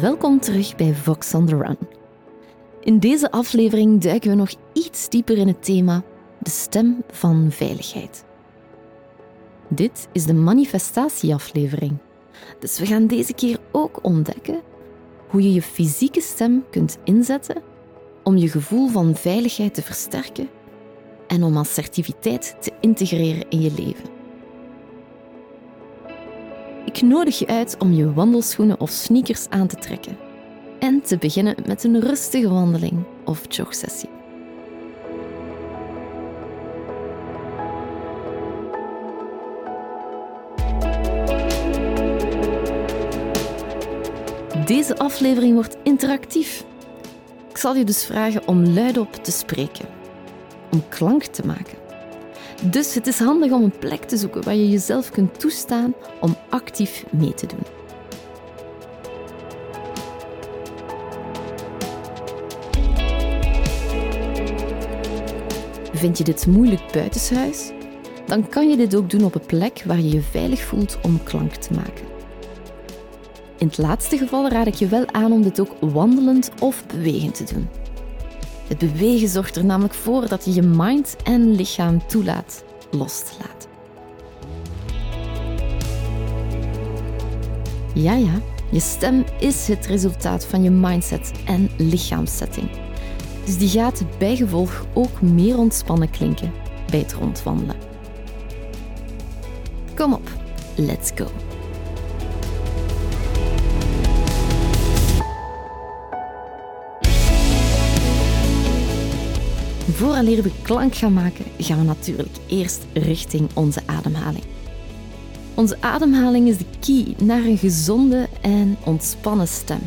Welkom terug bij Vox on the Run. In deze aflevering duiken we nog iets dieper in het thema de stem van veiligheid. Dit is de manifestatieaflevering. Dus we gaan deze keer ook ontdekken hoe je je fysieke stem kunt inzetten om je gevoel van veiligheid te versterken en om assertiviteit te integreren in je leven. Ik nodig je uit om je wandelschoenen of sneakers aan te trekken en te beginnen met een rustige wandeling of jogsessie. Deze aflevering wordt interactief. Ik zal je dus vragen om luidop te spreken, om klank te maken. Dus het is handig om een plek te zoeken waar je jezelf kunt toestaan om actief mee te doen. Vind je dit moeilijk buitenshuis? Dan kan je dit ook doen op een plek waar je je veilig voelt om klank te maken. In het laatste geval raad ik je wel aan om dit ook wandelend of bewegend te doen. Het bewegen zorgt er namelijk voor dat je je mind en lichaam toelaat los te laten. Ja, ja, je stem is het resultaat van je mindset en lichaamssetting. Dus die gaat bijgevolg ook meer ontspannen klinken bij het rondwandelen. Kom op, let's go! Vooraleer we klank gaan maken, gaan we natuurlijk eerst richting onze ademhaling. Onze ademhaling is de key naar een gezonde en ontspannen stem.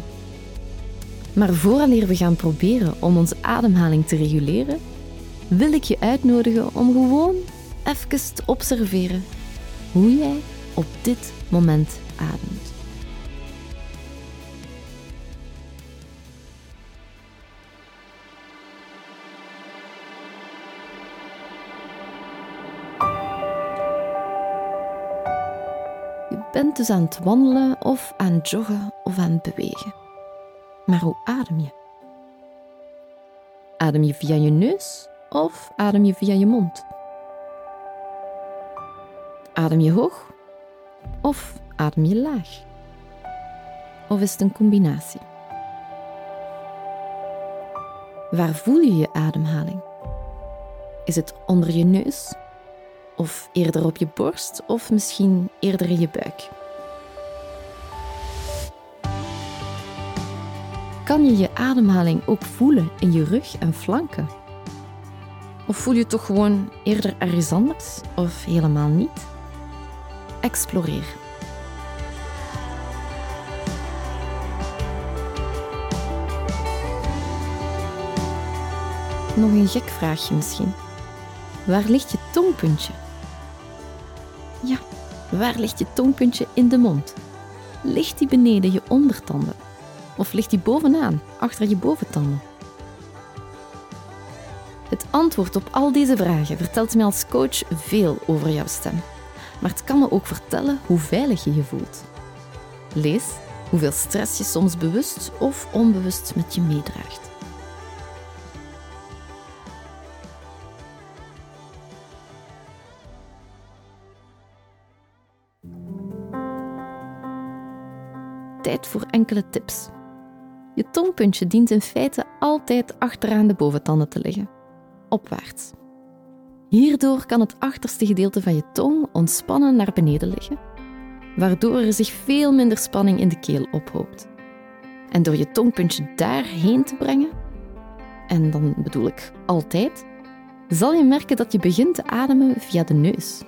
Maar vooraleer we gaan proberen om onze ademhaling te reguleren, wil ik je uitnodigen om gewoon even te observeren hoe jij op dit moment ademt. Bent dus aan het wandelen of aan het joggen of aan het bewegen. Maar hoe adem je? Adem je via je neus of adem je via je mond? Adem je hoog of adem je laag? Of is het een combinatie? Waar voel je je ademhaling? Is het onder je neus of eerder op je borst of misschien eerder in je buik? Kan je je ademhaling ook voelen in je rug en flanken? Of voel je toch gewoon eerder ergens of helemaal niet? Exploreer. Nog een gek vraagje misschien. Waar ligt je tongpuntje? Ja, waar ligt je tongpuntje in de mond? Ligt die beneden je ondertanden? Of ligt die bovenaan, achter je boventanden? Het antwoord op al deze vragen vertelt me als coach veel over jouw stem. Maar het kan me ook vertellen hoe veilig je je voelt. Lees hoeveel stress je soms bewust of onbewust met je meedraagt. Enkele tips. Je tongpuntje dient in feite altijd achteraan de boventanden te liggen, opwaarts. Hierdoor kan het achterste gedeelte van je tong ontspannen naar beneden liggen, waardoor er zich veel minder spanning in de keel ophoopt. En door je tongpuntje daarheen te brengen, en dan bedoel ik altijd, zal je merken dat je begint te ademen via de neus.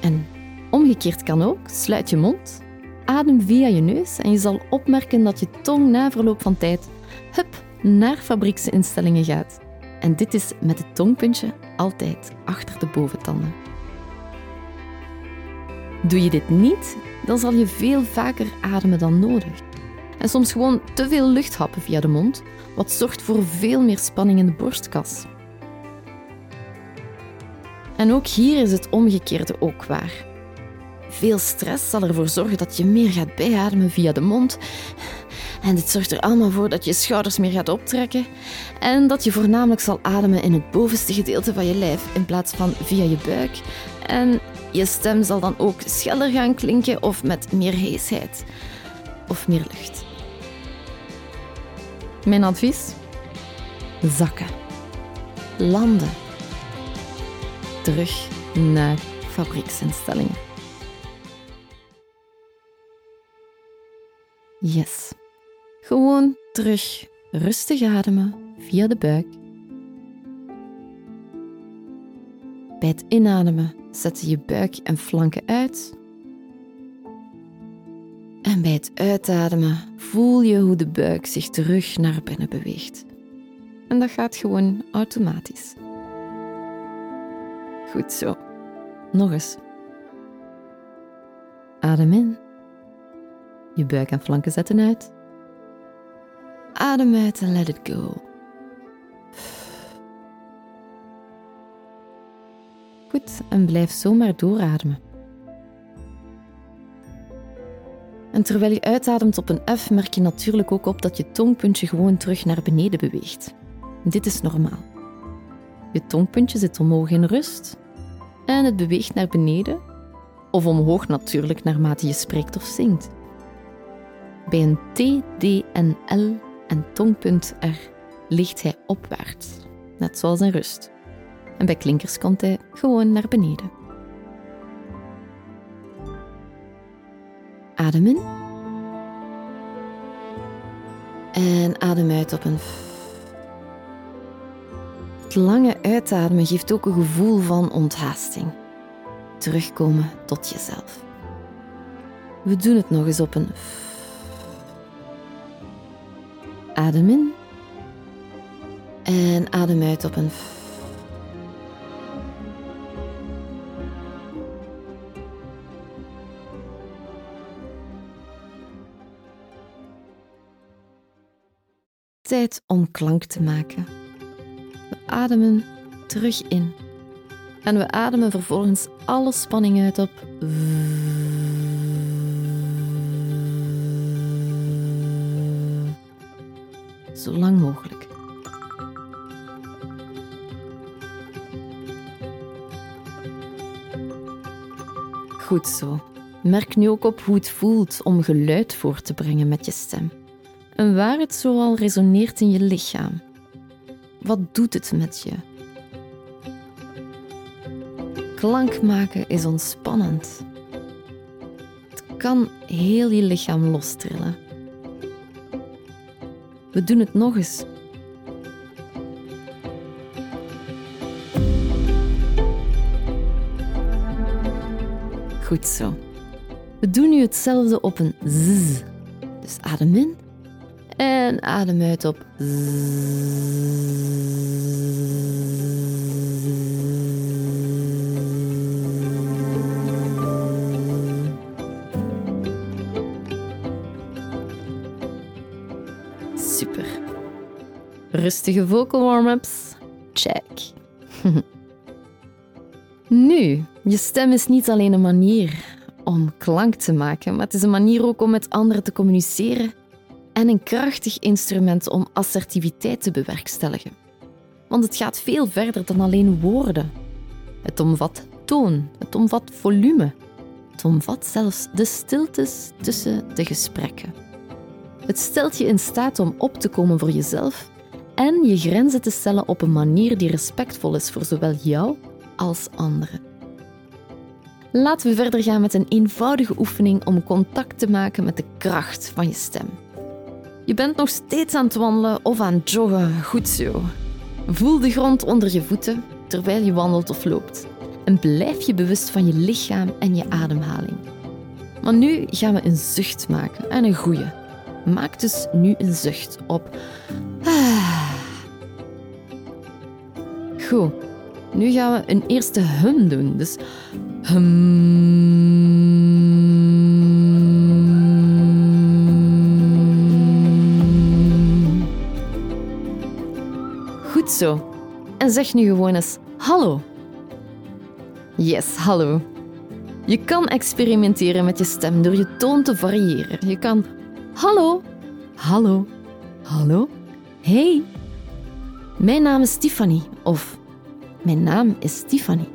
En omgekeerd kan ook, sluit je mond Adem via je neus en je zal opmerken dat je tong na verloop van tijd hup, naar fabrieksinstellingen gaat. En dit is met het tongpuntje altijd achter de boventanden. Doe je dit niet, dan zal je veel vaker ademen dan nodig. En soms gewoon te veel lucht happen via de mond, wat zorgt voor veel meer spanning in de borstkas. En ook hier is het omgekeerde ook waar. Veel stress zal ervoor zorgen dat je meer gaat bijademen via de mond. En dit zorgt er allemaal voor dat je schouders meer gaat optrekken. En dat je voornamelijk zal ademen in het bovenste gedeelte van je lijf in plaats van via je buik. En je stem zal dan ook scheller gaan klinken of met meer heesheid of meer lucht. Mijn advies? Zakken. Landen. Terug naar fabrieksinstellingen. Yes. Gewoon terug rustig ademen via de buik. Bij het inademen zet je je buik en flanken uit. En bij het uitademen voel je hoe de buik zich terug naar binnen beweegt. En dat gaat gewoon automatisch. Goed zo. Nog eens. Adem in. Je buik en flanken zetten uit. Adem uit en let it go. Goed, en blijf zomaar doorademen. En terwijl je uitademt op een F, merk je natuurlijk ook op dat je tongpuntje gewoon terug naar beneden beweegt. Dit is normaal. Je tongpuntje zit omhoog in rust en het beweegt naar beneden, of omhoog natuurlijk naarmate je spreekt of zingt. Bij een T, D en L en tongpunt R ligt hij opwaarts, net zoals in rust. En bij klinkers komt hij gewoon naar beneden. Adem in. En adem uit op een Het lange uitademen geeft ook een gevoel van onthaasting. Terugkomen tot jezelf. We doen het nog eens op een Adem in. En adem uit op een Tijd om klank te maken. We ademen terug in. En we ademen vervolgens alle spanning uit op. Zo lang mogelijk. Goed zo. Merk nu ook op hoe het voelt om geluid voor te brengen met je stem en waar het zoal resoneert in je lichaam. Wat doet het met je? Klank maken is ontspannend. Het kan heel je lichaam lostrillen. We doen het nog eens. Goed zo. We doen nu hetzelfde op een z. Dus adem in en adem uit op. Super. Rustige vocal warm-ups. Check. nu, je stem is niet alleen een manier om klank te maken, maar het is een manier ook om met anderen te communiceren en een krachtig instrument om assertiviteit te bewerkstelligen. Want het gaat veel verder dan alleen woorden. Het omvat toon, het omvat volume, het omvat zelfs de stiltes tussen de gesprekken. Het stelt je in staat om op te komen voor jezelf en je grenzen te stellen op een manier die respectvol is voor zowel jou als anderen. Laten we verder gaan met een eenvoudige oefening om contact te maken met de kracht van je stem. Je bent nog steeds aan het wandelen of aan het joggen. Goed zo. Voel de grond onder je voeten terwijl je wandelt of loopt. En blijf je bewust van je lichaam en je ademhaling. Maar nu gaan we een zucht maken en een goeie. Maak dus nu een zucht op. Goed. Nu gaan we een eerste hum doen. Dus hum. zo. En zeg nu gewoon eens hallo. Yes, hallo. Je kan experimenteren met je stem door je toon te variëren. Je kan hallo, hallo, hallo, hey. Mijn naam is Tiffany of mijn naam is Tiffany.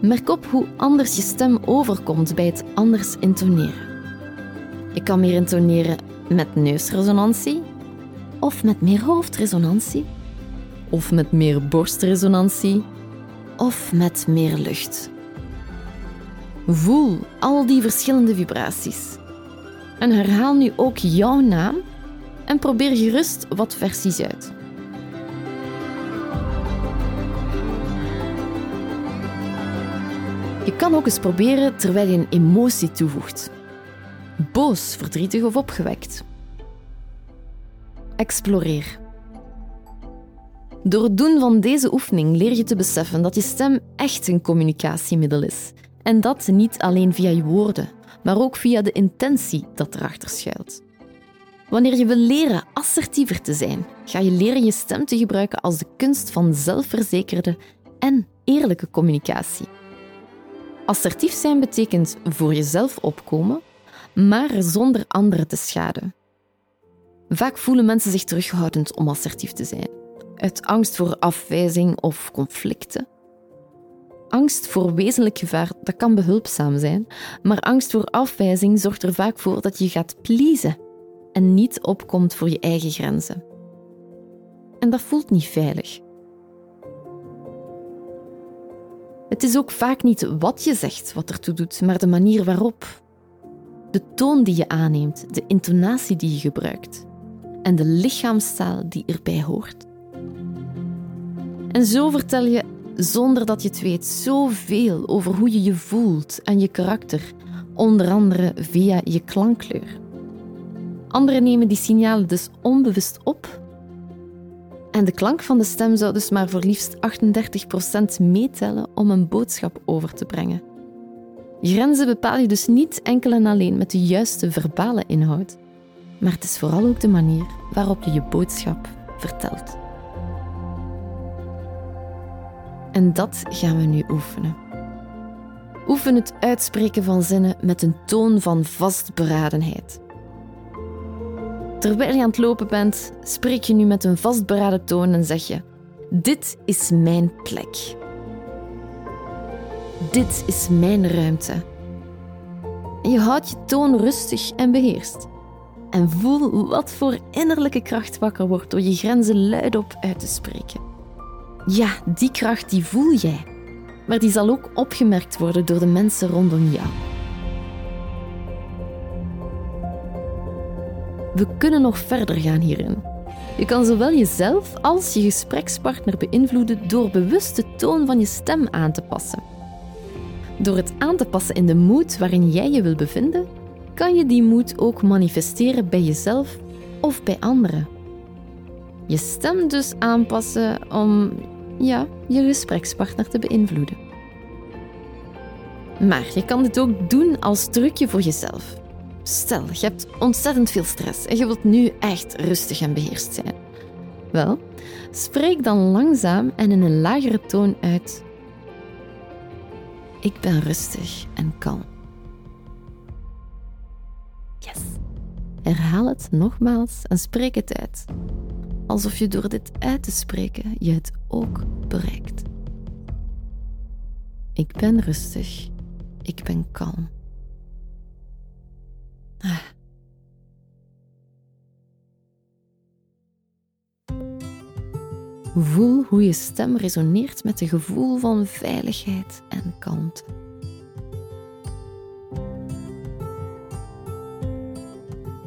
Merk op hoe anders je stem overkomt bij het anders intoneren. Je kan meer intoneren met neusresonantie, of met meer hoofdresonantie, of met meer borstresonantie, of met meer lucht. Voel al die verschillende vibraties. En herhaal nu ook jouw naam en probeer gerust wat versies uit. Kan ook eens proberen terwijl je een emotie toevoegt. Boos, verdrietig of opgewekt. Exploreer. Door het doen van deze oefening leer je te beseffen dat je stem echt een communicatiemiddel is. En dat niet alleen via je woorden, maar ook via de intentie dat erachter schuilt. Wanneer je wil leren assertiever te zijn, ga je leren je stem te gebruiken als de kunst van zelfverzekerde en eerlijke communicatie. Assertief zijn betekent voor jezelf opkomen, maar zonder anderen te schaden. Vaak voelen mensen zich terughoudend om assertief te zijn, uit angst voor afwijzing of conflicten. Angst voor wezenlijk gevaar dat kan behulpzaam zijn, maar angst voor afwijzing zorgt er vaak voor dat je gaat pleasen en niet opkomt voor je eigen grenzen. En dat voelt niet veilig. Het is ook vaak niet wat je zegt wat ertoe doet, maar de manier waarop. De toon die je aanneemt, de intonatie die je gebruikt en de lichaamstaal die erbij hoort. En zo vertel je, zonder dat je het weet, zoveel over hoe je je voelt en je karakter, onder andere via je klankkleur. Anderen nemen die signalen dus onbewust op en de klank van de stem zou dus maar voor liefst 38% meetellen om een boodschap over te brengen. Grenzen bepaal je dus niet enkel en alleen met de juiste verbale inhoud, maar het is vooral ook de manier waarop je je boodschap vertelt. En dat gaan we nu oefenen. Oefen het uitspreken van zinnen met een toon van vastberadenheid. Terwijl je aan het lopen bent, spreek je nu met een vastberaden toon en zeg je: Dit is mijn plek. Dit is mijn ruimte. En je houdt je toon rustig en beheerst. En voel wat voor innerlijke kracht wakker wordt door je grenzen luidop uit te spreken. Ja, die kracht die voel jij, maar die zal ook opgemerkt worden door de mensen rondom jou. We kunnen nog verder gaan hierin. Je kan zowel jezelf als je gesprekspartner beïnvloeden door bewust de toon van je stem aan te passen. Door het aan te passen in de moed waarin jij je wil bevinden, kan je die moed ook manifesteren bij jezelf of bij anderen. Je stem dus aanpassen om ja, je gesprekspartner te beïnvloeden. Maar je kan dit ook doen als trucje voor jezelf. Stel, je hebt ontzettend veel stress en je wilt nu echt rustig en beheerst zijn. Wel, spreek dan langzaam en in een lagere toon uit. Ik ben rustig en kalm. Yes. Herhaal het nogmaals en spreek het uit. Alsof je door dit uit te spreken je het ook bereikt. Ik ben rustig. Ik ben kalm. Voel hoe je stem resoneert met een gevoel van veiligheid en kalmte.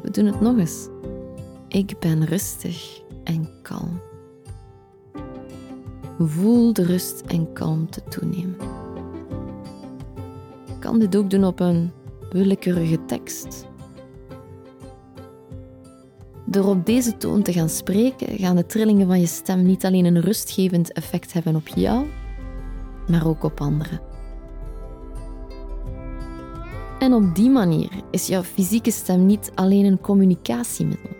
We doen het nog eens. Ik ben rustig en kalm. Voel de rust en kalmte toenemen. Je kan dit ook doen op een willekeurige tekst door op deze toon te gaan spreken, gaan de trillingen van je stem niet alleen een rustgevend effect hebben op jou, maar ook op anderen. En op die manier is jouw fysieke stem niet alleen een communicatiemiddel,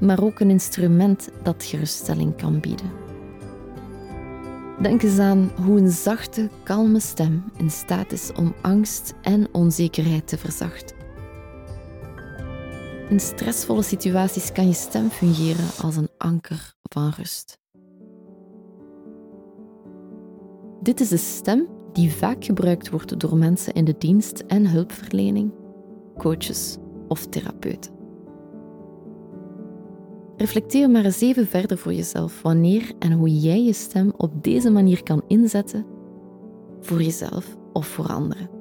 maar ook een instrument dat geruststelling kan bieden. Denk eens aan hoe een zachte, kalme stem in staat is om angst en onzekerheid te verzachten. In stressvolle situaties kan je stem fungeren als een anker van rust. Dit is de stem die vaak gebruikt wordt door mensen in de dienst en hulpverlening, coaches of therapeuten. Reflecteer maar eens even verder voor jezelf wanneer en hoe jij je stem op deze manier kan inzetten voor jezelf of voor anderen.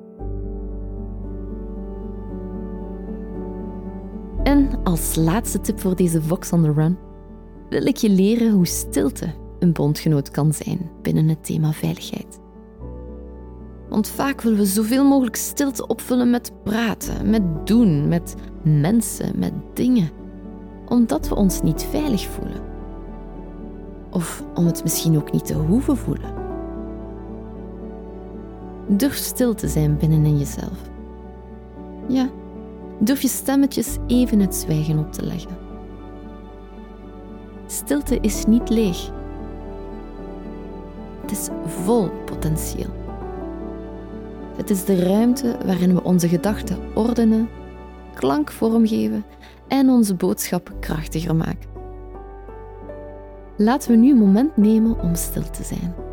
En als laatste tip voor deze Vox on the Run wil ik je leren hoe stilte een bondgenoot kan zijn binnen het thema veiligheid. Want vaak willen we zoveel mogelijk stilte opvullen met praten, met doen, met mensen, met dingen, omdat we ons niet veilig voelen. Of om het misschien ook niet te hoeven voelen. Durf stil te zijn binnenin jezelf. Ja, durf je stemmetjes even het zwijgen op te leggen. Stilte is niet leeg. Het is vol potentieel. Het is de ruimte waarin we onze gedachten ordenen, klank vormgeven en onze boodschap krachtiger maken. Laten we nu een moment nemen om stil te zijn.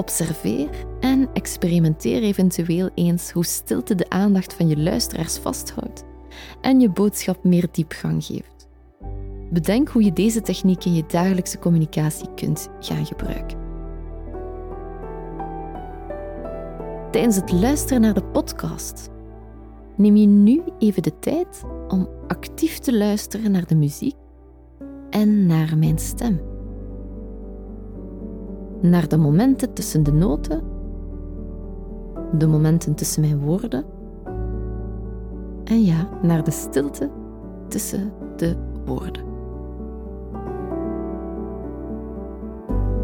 Observeer en experimenteer eventueel eens hoe stilte de aandacht van je luisteraars vasthoudt en je boodschap meer diepgang geeft. Bedenk hoe je deze techniek in je dagelijkse communicatie kunt gaan gebruiken. Tijdens het luisteren naar de podcast neem je nu even de tijd om actief te luisteren naar de muziek en naar mijn stem. Naar de momenten tussen de noten, de momenten tussen mijn woorden en ja, naar de stilte tussen de woorden.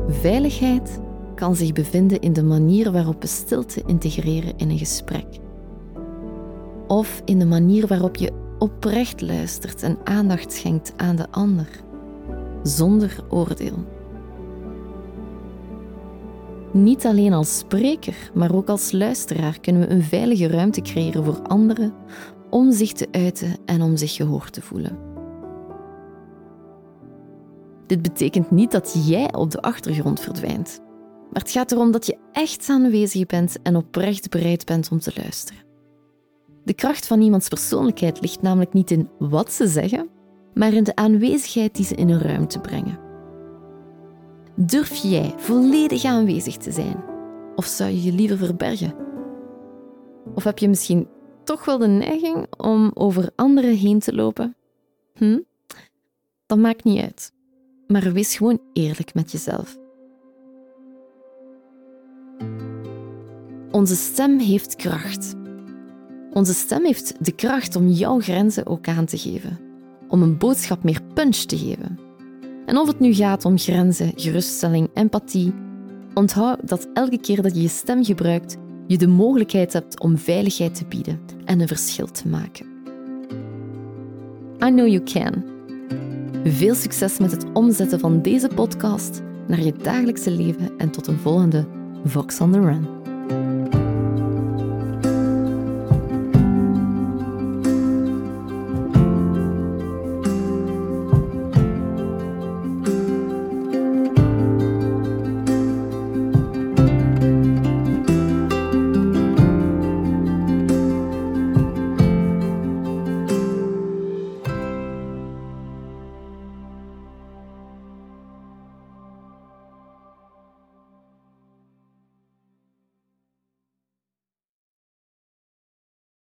Veiligheid kan zich bevinden in de manier waarop we stilte integreren in een gesprek. Of in de manier waarop je oprecht luistert en aandacht schenkt aan de ander, zonder oordeel. Niet alleen als spreker, maar ook als luisteraar kunnen we een veilige ruimte creëren voor anderen om zich te uiten en om zich gehoord te voelen. Dit betekent niet dat jij op de achtergrond verdwijnt. Maar het gaat erom dat je echt aanwezig bent en oprecht bereid bent om te luisteren. De kracht van iemands persoonlijkheid ligt namelijk niet in wat ze zeggen, maar in de aanwezigheid die ze in een ruimte brengen. Durf jij volledig aanwezig te zijn? Of zou je je liever verbergen? Of heb je misschien toch wel de neiging om over anderen heen te lopen? Hm? Dat maakt niet uit. Maar wees gewoon eerlijk met jezelf. Onze stem heeft kracht. Onze stem heeft de kracht om jouw grenzen ook aan te geven, om een boodschap meer punch te geven. En of het nu gaat om grenzen, geruststelling, empathie, onthoud dat elke keer dat je je stem gebruikt, je de mogelijkheid hebt om veiligheid te bieden en een verschil te maken. I know you can. Veel succes met het omzetten van deze podcast naar je dagelijkse leven en tot een volgende Vox on the Run.